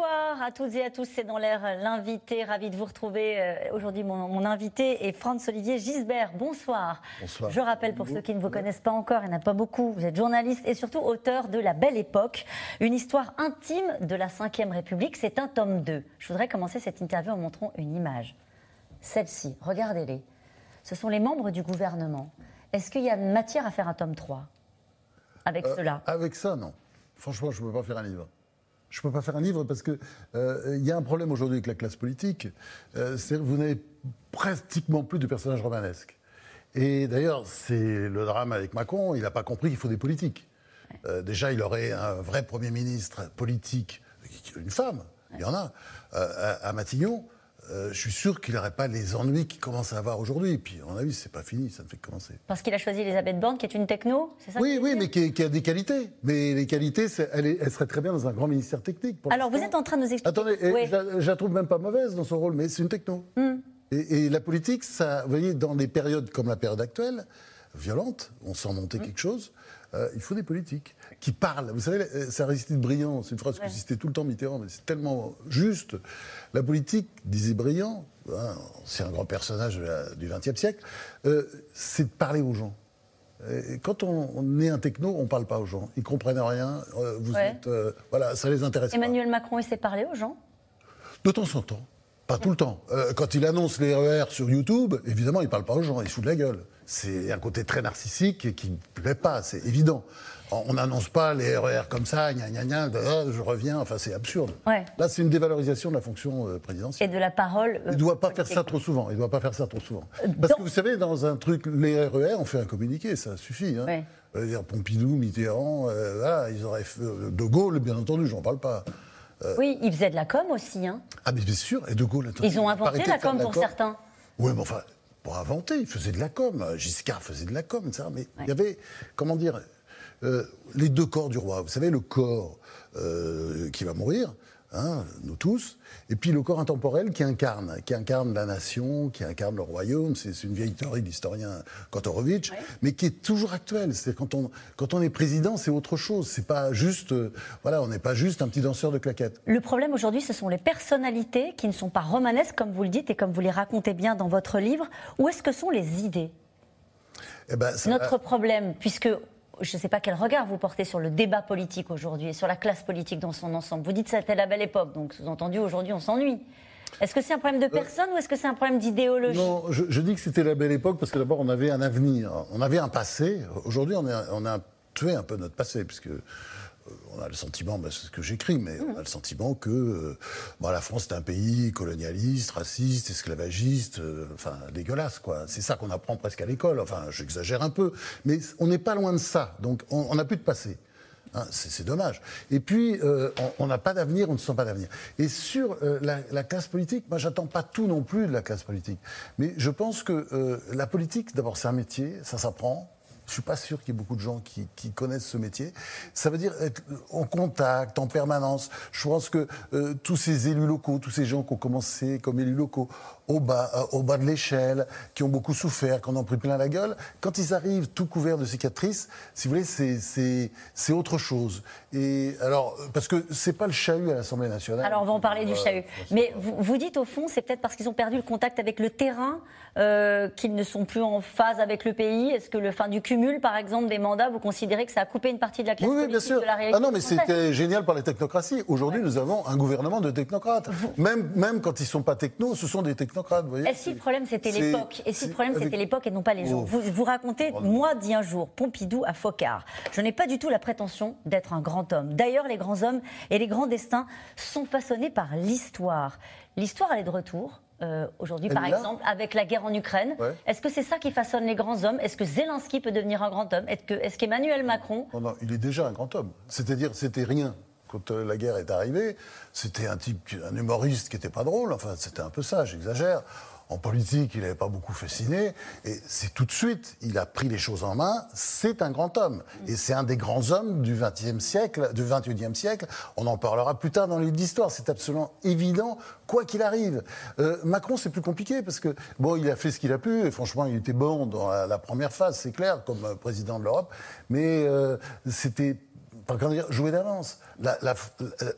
Bonsoir à toutes et à tous, c'est dans l'air l'invité. Ravi de vous retrouver. Euh, aujourd'hui, mon, invité est Franz-Olivier Gisbert. Bonsoir. Bonsoir. Je rappelle pour ceux qui ne vous connaissent pas encore, il n'y en a pas beaucoup, vous êtes journaliste et surtout auteur de La Belle Époque, une histoire intime de la Ve République. C'est un tome 2. Je voudrais commencer cette interview en montrant une image. Celle-ci, regardez-les. Ce sont les membres du gouvernement. Est-ce qu'il y a matière à faire un tome 3 avec Euh, cela Avec ça, non. Franchement, je ne peux pas faire un livre. Je ne peux pas faire un livre parce qu'il il y a un problème aujourd'hui avec la classe politique. Euh, vous n'avez pratiquement plus de personnages romanesques. Et d'ailleurs, c'est le drame avec Macron. Il n'a pas compris qu'il faut des politiques. Euh, déjà, il aurait un vrai Premier ministre politique, une femme, il y en a, euh, à, à Matignon. Euh, je suis sûr qu'il n'aurait pas les ennuis qu'il commence à avoir aujourd'hui. Et puis, à mon avis, c'est pas fini, ça ne fait que commencer. Parce qu'il a choisi Elisabeth Borne, qui est une techno, c'est ça Oui, oui, mais qui, qui a des qualités. Mais les qualités, elle, est- elle serait très bien dans un grand ministère technique. pour Alors, vous êtes en train de nous expliquer. Attendez, Oui. je, la, je la trouve même pas mauvaise dans son rôle, mais c'est une techno. Hmm. Et, et la politique, ça, vous voyez, dans des périodes comme la période actuelle, violente, on sent monter quelque chose, euh, il faut des politiques qui parlent. Vous savez, euh, c'est Aristide Briand, c'est une phrase que citait tout le temps Mitterrand, mais c'est tellement juste. La politique, disait Briand, hein, c'est un grand personnage de la- du XXe siècle, euh, c'est de parler aux gens. Et quand on, on est un techno, on ne parle pas aux gens. Ils comprennent rien. euh, vous Ouais. êtes, voilà, ça les intéresse pas. Emmanuel Macron, il s'est parlé aux gens? De temps en temps. Pas tout le temps. Quand il annonce les RER sur YouTube, évidemment, il ne parle pas aux gens, il se fout de la gueule. C'est un côté très narcissique et qui ne plaît pas, c'est évident. On n'annonce pas les RER comme ça, gna gna gna, Ah, je reviens, enfin c'est absurde. Ouais. Là, c'est une dévalorisation de la fonction euh, et présidentielle. de la parole. euh, Il ne doit pas faire ça trop souvent. Il doit pas faire ça trop souvent. Parce dans- que vous savez, dans un truc, les RER, on fait un communiqué, ça suffit. Hein. Ouais. Pompidou, Mitterrand, euh, voilà, ils auraient fait, euh, De Gaulle, bien entendu, j'en parle pas. Oui, il faisait de la com aussi. Hein. Ah, mais bien sûr, et De Gaulle. attendez, Ils ont inventé la com pour certains. Oui, mais enfin, pour inventer, il faisait de la com. Giscard faisait de la com, etc. Mais il y avait, comment dire, euh, les deux corps du roi. Vous savez, le corps euh, qui va mourir, hein, nous tous, et puis le corps intemporel qui incarne, qui incarne la nation, qui incarne le royaume. C'est une vieille théorie de l'historien Kotorovitch, mais qui est toujours actuelle. C'est quand on, quand on est président, c'est autre chose. C'est pas juste, euh, voilà, on n'est pas juste un petit danseur de claquettes. Le problème aujourd'hui, ce sont les personnalités qui ne sont pas romanesques, comme vous le dites et comme vous les racontez bien dans votre livre. Où est-ce que sont les idées? Eh ben, ça- Notre problème, puisque je ne sais pas quel regard vous portez sur le débat politique aujourd'hui et sur la classe politique dans son ensemble. Vous dites que c'était la belle époque, donc sous-entendu, aujourd'hui, on s'ennuie. Est-ce que c'est un problème de personne ou est-ce que c'est un problème d'idéologie? Non, je, je dis que c'était la belle époque parce que d'abord on avait un avenir, on avait un passé. Aujourd'hui, on, on a tué un peu notre passé puisque euh, on a le sentiment, ben, c'est ce que j'écris, mais on a le sentiment que euh, bon, la France est un pays colonialiste, raciste, esclavagiste, euh, enfin dégueulasse quoi. C'est ça qu'on apprend presque à l'école. Enfin, j'exagère un peu, mais on n'est pas loin de ça. Donc on n'a plus de passé. Hein, c'est dommage. Et puis, euh, on- n'a pas d'avenir, on ne sent pas d'avenir. Et sur la, la classe politique, moi, j'attends pas tout non plus de la classe politique. Mais je pense que la politique, d'abord, c'est un métier, ça s'apprend. Je suis pas sûr qu'il y ait beaucoup de gens qui, qui connaissent ce métier. Ça veut dire être en contact, en permanence. Je pense que euh, tous ces élus locaux, tous ces gens qui ont commencé comme élus locaux au bas, euh, au bas de l'échelle, qui ont beaucoup souffert, qui en ont pris plein la gueule, quand ils arrivent tout couverts de cicatrices, si vous voulez, c'est- autre chose. Et alors, parce que c'est pas le chahut à l'Assemblée nationale. Alors on va en parler du Euh, chahut. Mais vous, vous dites au fond, c'est peut-être parce qu'ils ont perdu le contact avec le terrain euh, qu'ils ne sont plus en phase avec le pays. Est-ce que le fin du cumul, par exemple, des mandats, vous considérez que ça a coupé une partie de la classe Oui, oui, bien sûr. de la réalité Ah non, mais c'était génial par les technocraties. Aujourd'hui, nous avons un gouvernement de technocrates. Même, même quand ils sont pas technos, ce sont des technocrates. Vous voyez Et si le problème c'était l'époque Et si le problème c'était l'époque et non pas les gens Oh. vous, vous racontez, Oh moi dit un jour, Pompidou à Focard. Je n'ai pas du tout la prétention d'être un grand homme. D'ailleurs, les grands hommes et les grands destins sont façonnés par l'histoire. L'histoire, elle est de retour. Euh, Aujourd'hui, par là exemple, avec la guerre en Ukraine. Ouais. Est-ce que c'est ça qui façonne les grands hommes? Est-ce que Zelensky peut devenir un grand homme? Est-ce que- est-ce qu'Emmanuel Macron? Non, non, il est déjà un grand homme. C'est-à-dire, c'était rien. Quand euh, la guerre est arrivée, c'était un type, un humoriste qui était pas drôle. Enfin, c'était un peu ça, j'exagère. En politique, il n'avait pas beaucoup fasciné. Et c'est tout de suite, il a pris les choses en main. C'est un grand homme. Et c'est un des grands hommes du XXe siècle, du XXIe siècle. On en parlera plus tard dans les livres d'histoire. C'est absolument évident, quoi qu'il arrive. Euh, Macron, c'est plus compliqué parce que, bon, il a fait ce qu'il a pu. Et franchement, il était bon dans la, première phase, c'est clair, comme euh, président de l'Europe. Mais euh, c'était comment dire, jouer d'avance.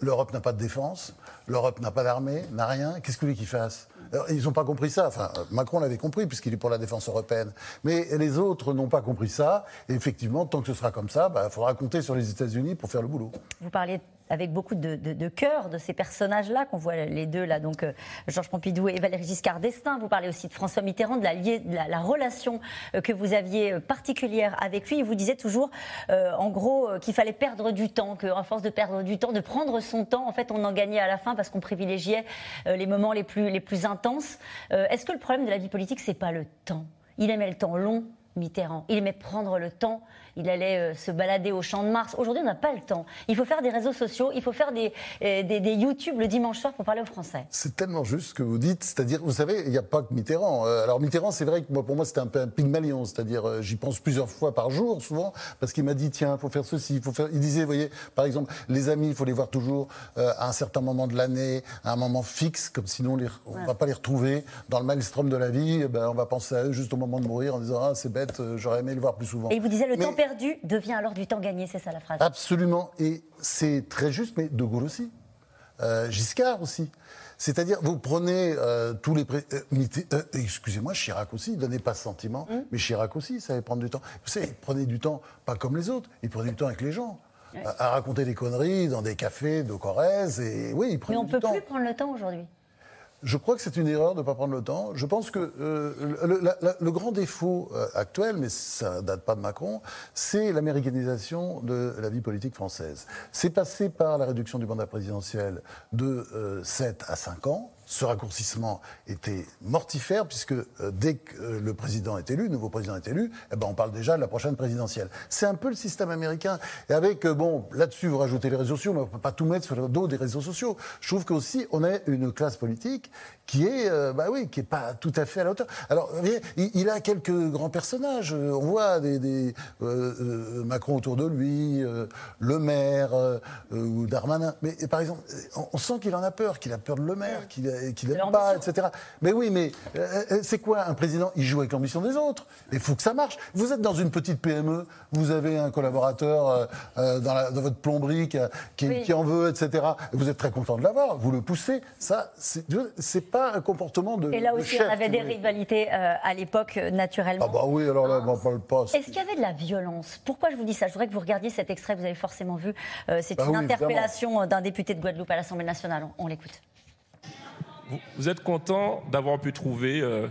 L'Europe n'a pas de défense, l'Europe n'a pas d'armée, n'a rien. Qu'est-ce que vous voulez qu'il fasse? Ils n'ont pas compris ça. Enfin, Macron l'avait compris puisqu'il est pour la défense européenne. Mais les autres n'ont pas compris ça. Et effectivement, tant que ce sera comme ça, il bah, faudra compter sur les États-Unis pour faire le boulot. Vous parliez avec beaucoup de, cœur de ces personnages-là qu'on voit les deux là, donc euh, Georges Pompidou et Valéry Giscard d'Estaing. Vous parlez aussi de François Mitterrand, de la, la, relation euh, que vous aviez euh, particulière avec lui. Il vous disait toujours, en gros, qu'il fallait perdre du temps, qu'à force de perdre du temps, de prendre son temps, en fait, on en gagnait à la fin parce qu'on privilégiait les moments les plus, les plus intenses. Est-ce que le problème de la vie politique, c'est pas le temps? Il aimait le temps long, Mitterrand. Il aimait prendre le temps il allait euh, se balader au champ de Mars. Aujourd'hui, on n'a pas le temps. Il faut faire des réseaux sociaux, il faut faire des, euh, des, YouTube le dimanche soir pour parler aux Français. C'est tellement juste ce que vous dites. C'est-à-dire, vous savez, il n'y a pas que Mitterrand. Euh, alors Mitterrand, c'est vrai que moi, pour moi, c'était un peu un pygmalion. C'est-à-dire, j'y pense plusieurs fois par jour, souvent, parce qu'il m'a dit, tiens, il faut faire ceci, il faut faire... Il disait, vous voyez, par exemple, les amis, il faut les voir toujours à un certain moment de l'année, à un moment fixe, comme sinon on ne va pas les retrouver. Dans le maelstrom de la vie, eh ben, on va penser à eux juste au moment de mourir en disant, ah, c'est bête, j'aurais aimé le voir plus souvent. Et il vous disait, le temps perdu devient alors du temps gagné, c'est ça la phrase Absolument, et c'est très juste, mais De Gaulle aussi, euh, Giscard aussi. C'est-à-dire, vous prenez euh, tous les. Euh, excusez-moi, Chirac aussi, il donnait pas ce sentiment, hum. mais Chirac aussi, ça allait prendre du temps. Vous savez, il prenait du temps, pas comme les autres, il prenait du temps avec les gens. À, raconter des conneries dans des cafés de Corrèze, et oui, il prenait Mais on ne peut plus prendre le temps aujourd'hui. Je crois que c'est une erreur de ne pas prendre le temps. Je pense que euh, le, grand défaut euh, actuel, mais ça date pas de Macron, c'est l'américanisation de la vie politique française. C'est passé par la réduction du mandat présidentiel de 7 euh, à 5 ans, ce raccourcissement était mortifère, puisque euh, dès que euh, le président est élu, le nouveau président est élu, eh ben, on parle déjà de la prochaine présidentielle. C'est un peu le système américain. Et avec, euh, bon, là-dessus, vous rajoutez les réseaux sociaux, mais on ne peut pas tout mettre sur le dos des réseaux sociaux. Je trouve qu'aussi, on a une classe politique qui est, bah oui, qui est pas tout à fait à la hauteur. Alors, il, a quelques grands personnages. On voit des, Macron autour de lui, Le Maire ou Darmanin. Mais par exemple, on, sent qu'il en a peur, qu'il a peur de Le Maire, qu'il qu'il n'aime pas, etc. Mais oui, mais euh, euh, c'est quoi un président? Il joue avec l'ambition des autres. Il faut que ça marche. Vous êtes dans une petite PME, vous avez un collaborateur euh, dans, votre plomberie qui, en veut, etc. Vous êtes très content de l'avoir, vous le poussez. Ça, c'est pas un comportement de. Et là aussi, on avait des rivalités à l'époque, naturellement. Ah bah oui, alors là, on parle pas. Est-ce qu'il y avait de la violence? Pourquoi je vous dis ça? Je voudrais que vous regardiez cet extrait, vous avez forcément vu. c'est bah une interpellation d'un député de Guadeloupe à l'Assemblée nationale. on l'écoute vous êtes content d'avoir pu trouver euh,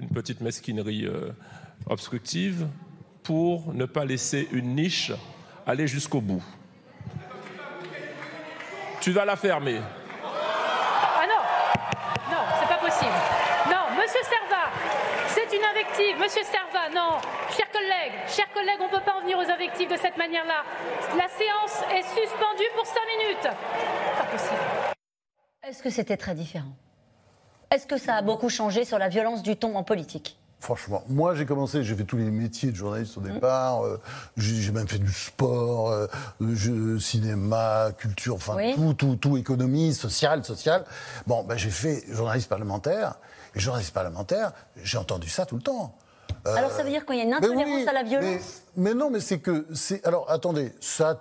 une petite mesquinerie euh, obstructive pour ne pas laisser une niche aller jusqu'au bout? Tu vas la fermer. Ah non, non, c'est pas possible. Non, Monsieur Serva, c'est une invective. Monsieur Serva, non, chers collègues, chers collègues, on ne peut pas en venir aux invectives de cette manière-là. La séance est suspendue pour cinq minutes. Pas possible. Est-ce que c'était très différent? Est-ce que ça a beaucoup changé sur la violence du ton en politique? Franchement, moi j'ai commencé, j'ai fait tous les métiers de journaliste au mmh. départ, euh, j'ai même fait du sport, euh, cinéma, culture, enfin tout, tout, tout, économie, sociale, sociale. Bon, ben, j'ai fait journaliste parlementaire, et journaliste parlementaire, j'ai entendu ça tout le temps. alors ça veut dire qu'il y a une intolérance à la violence? mais, mais, non, mais c'est que, alors attendez, ça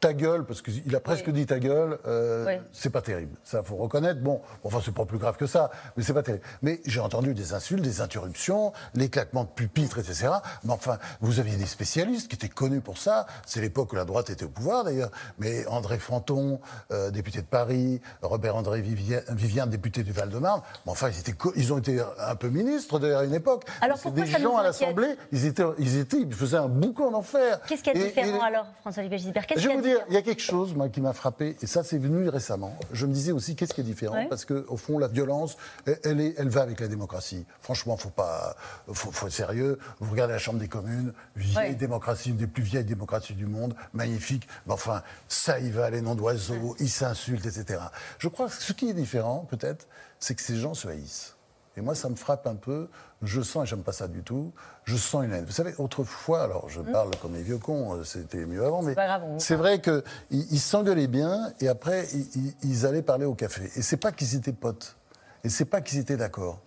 ta gueule, parce qu'il a presque dit ta gueule, euh, c'est pas terrible. Ça, faut reconnaître. Bon, enfin, c'est pas plus grave que ça, mais c'est pas terrible. Mais j'ai entendu des insultes, des interruptions, les claquements de pupitres, etc. Mais enfin, vous aviez des spécialistes qui étaient connus pour ça. C'est l'époque où la droite était au pouvoir, d'ailleurs. Mais André Franton, euh, député de Paris, Robert André Vivien, député du Val-de-Marne, mais enfin, ils, étaient, ils ont été un peu ministres, d'ailleurs, à une époque. Alors, des gens à l'Assemblée, ils étaient, ils étaient, ils faisaient un boucan en enfer. Qu'est-ce qui est différent, alors, François-Olivier Gisbert je vais vous dire, il y a quelque chose moi, qui m'a frappé, et ça c'est venu récemment. Je me disais aussi qu'est-ce qui est différent, parce qu'au fond la violence, elle, est, elle va avec la démocratie. Franchement, faut pas, faut, être sérieux. Vous regardez la Chambre des communes, vieille démocratie, une des plus vieilles démocraties du monde, magnifique. Mais enfin, ça y va, les noms d'oiseaux, ils s'insultent, etc. Je crois que ce qui est différent, peut-être, c'est que ces gens se haïssent. Et moi, ça me frappe un peu. Je sens, et j'aime pas ça du tout, je sens une haine. Vous savez, autrefois, alors je parle comme les vieux cons, euh, c'était mieux avant, mais c'est vrai qu'ils ils s'engueulaient bien et après, ils, ils- ils allaient parler au café. Et c'est pas qu'ils étaient potes. Et c'est pas qu'ils étaient d'accord.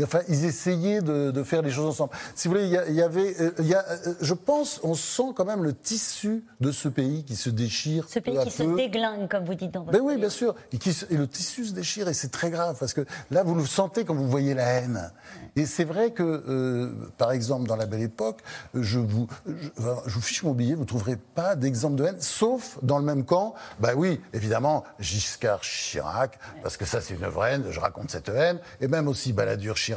Mais enfin, ils essayaient de, de faire les choses ensemble. Si vous voulez, il y, avait, euh, il y a, euh, je pense, on sent quand même le tissu de ce pays qui se déchire. Ce pays peu qui se déglingue, comme vous dites dans votre Ben oui, bien sûr. Et, qui se- et le tissu se déchire et c'est très grave parce que là, vous le sentez quand vous voyez la haine. Et c'est vrai que, euh, par exemple, dans la Belle Époque, je vous, je vous fiche mon billet, vous ne trouverez pas d'exemple de haine, sauf dans le même camp. Ben oui, évidemment, Giscard Chirac, parce que ça, c'est une vraie haine. Je raconte cette haine, et même aussi Balladur Chirac,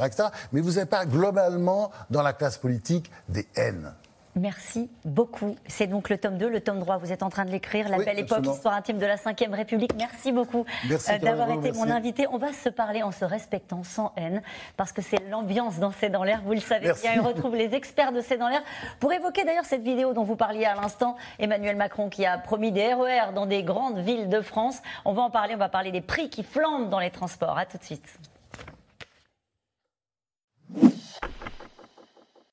Mais vous n'avez pas globalement dans la classe politique des haines. Merci beaucoup. C'est donc le tome 2, le tome 3. Vous êtes en train de l'écrire, La Oui, Belle Époque, absolument. histoire intime de la Ve République. Merci beaucoup euh, d'avoir été mon invité. On va se parler en se respectant sans haine, parce que c'est l'ambiance dans C'est dans l'air. Vous le savez Merci. bien. On retrouve les experts de C'est dans l'air pour évoquer d'ailleurs cette vidéo dont vous parliez à l'instant. Emmanuel Macron qui a promis des RER dans des grandes villes de France. On va en parler. On va parler des prix qui flambent dans les transports. À tout de suite.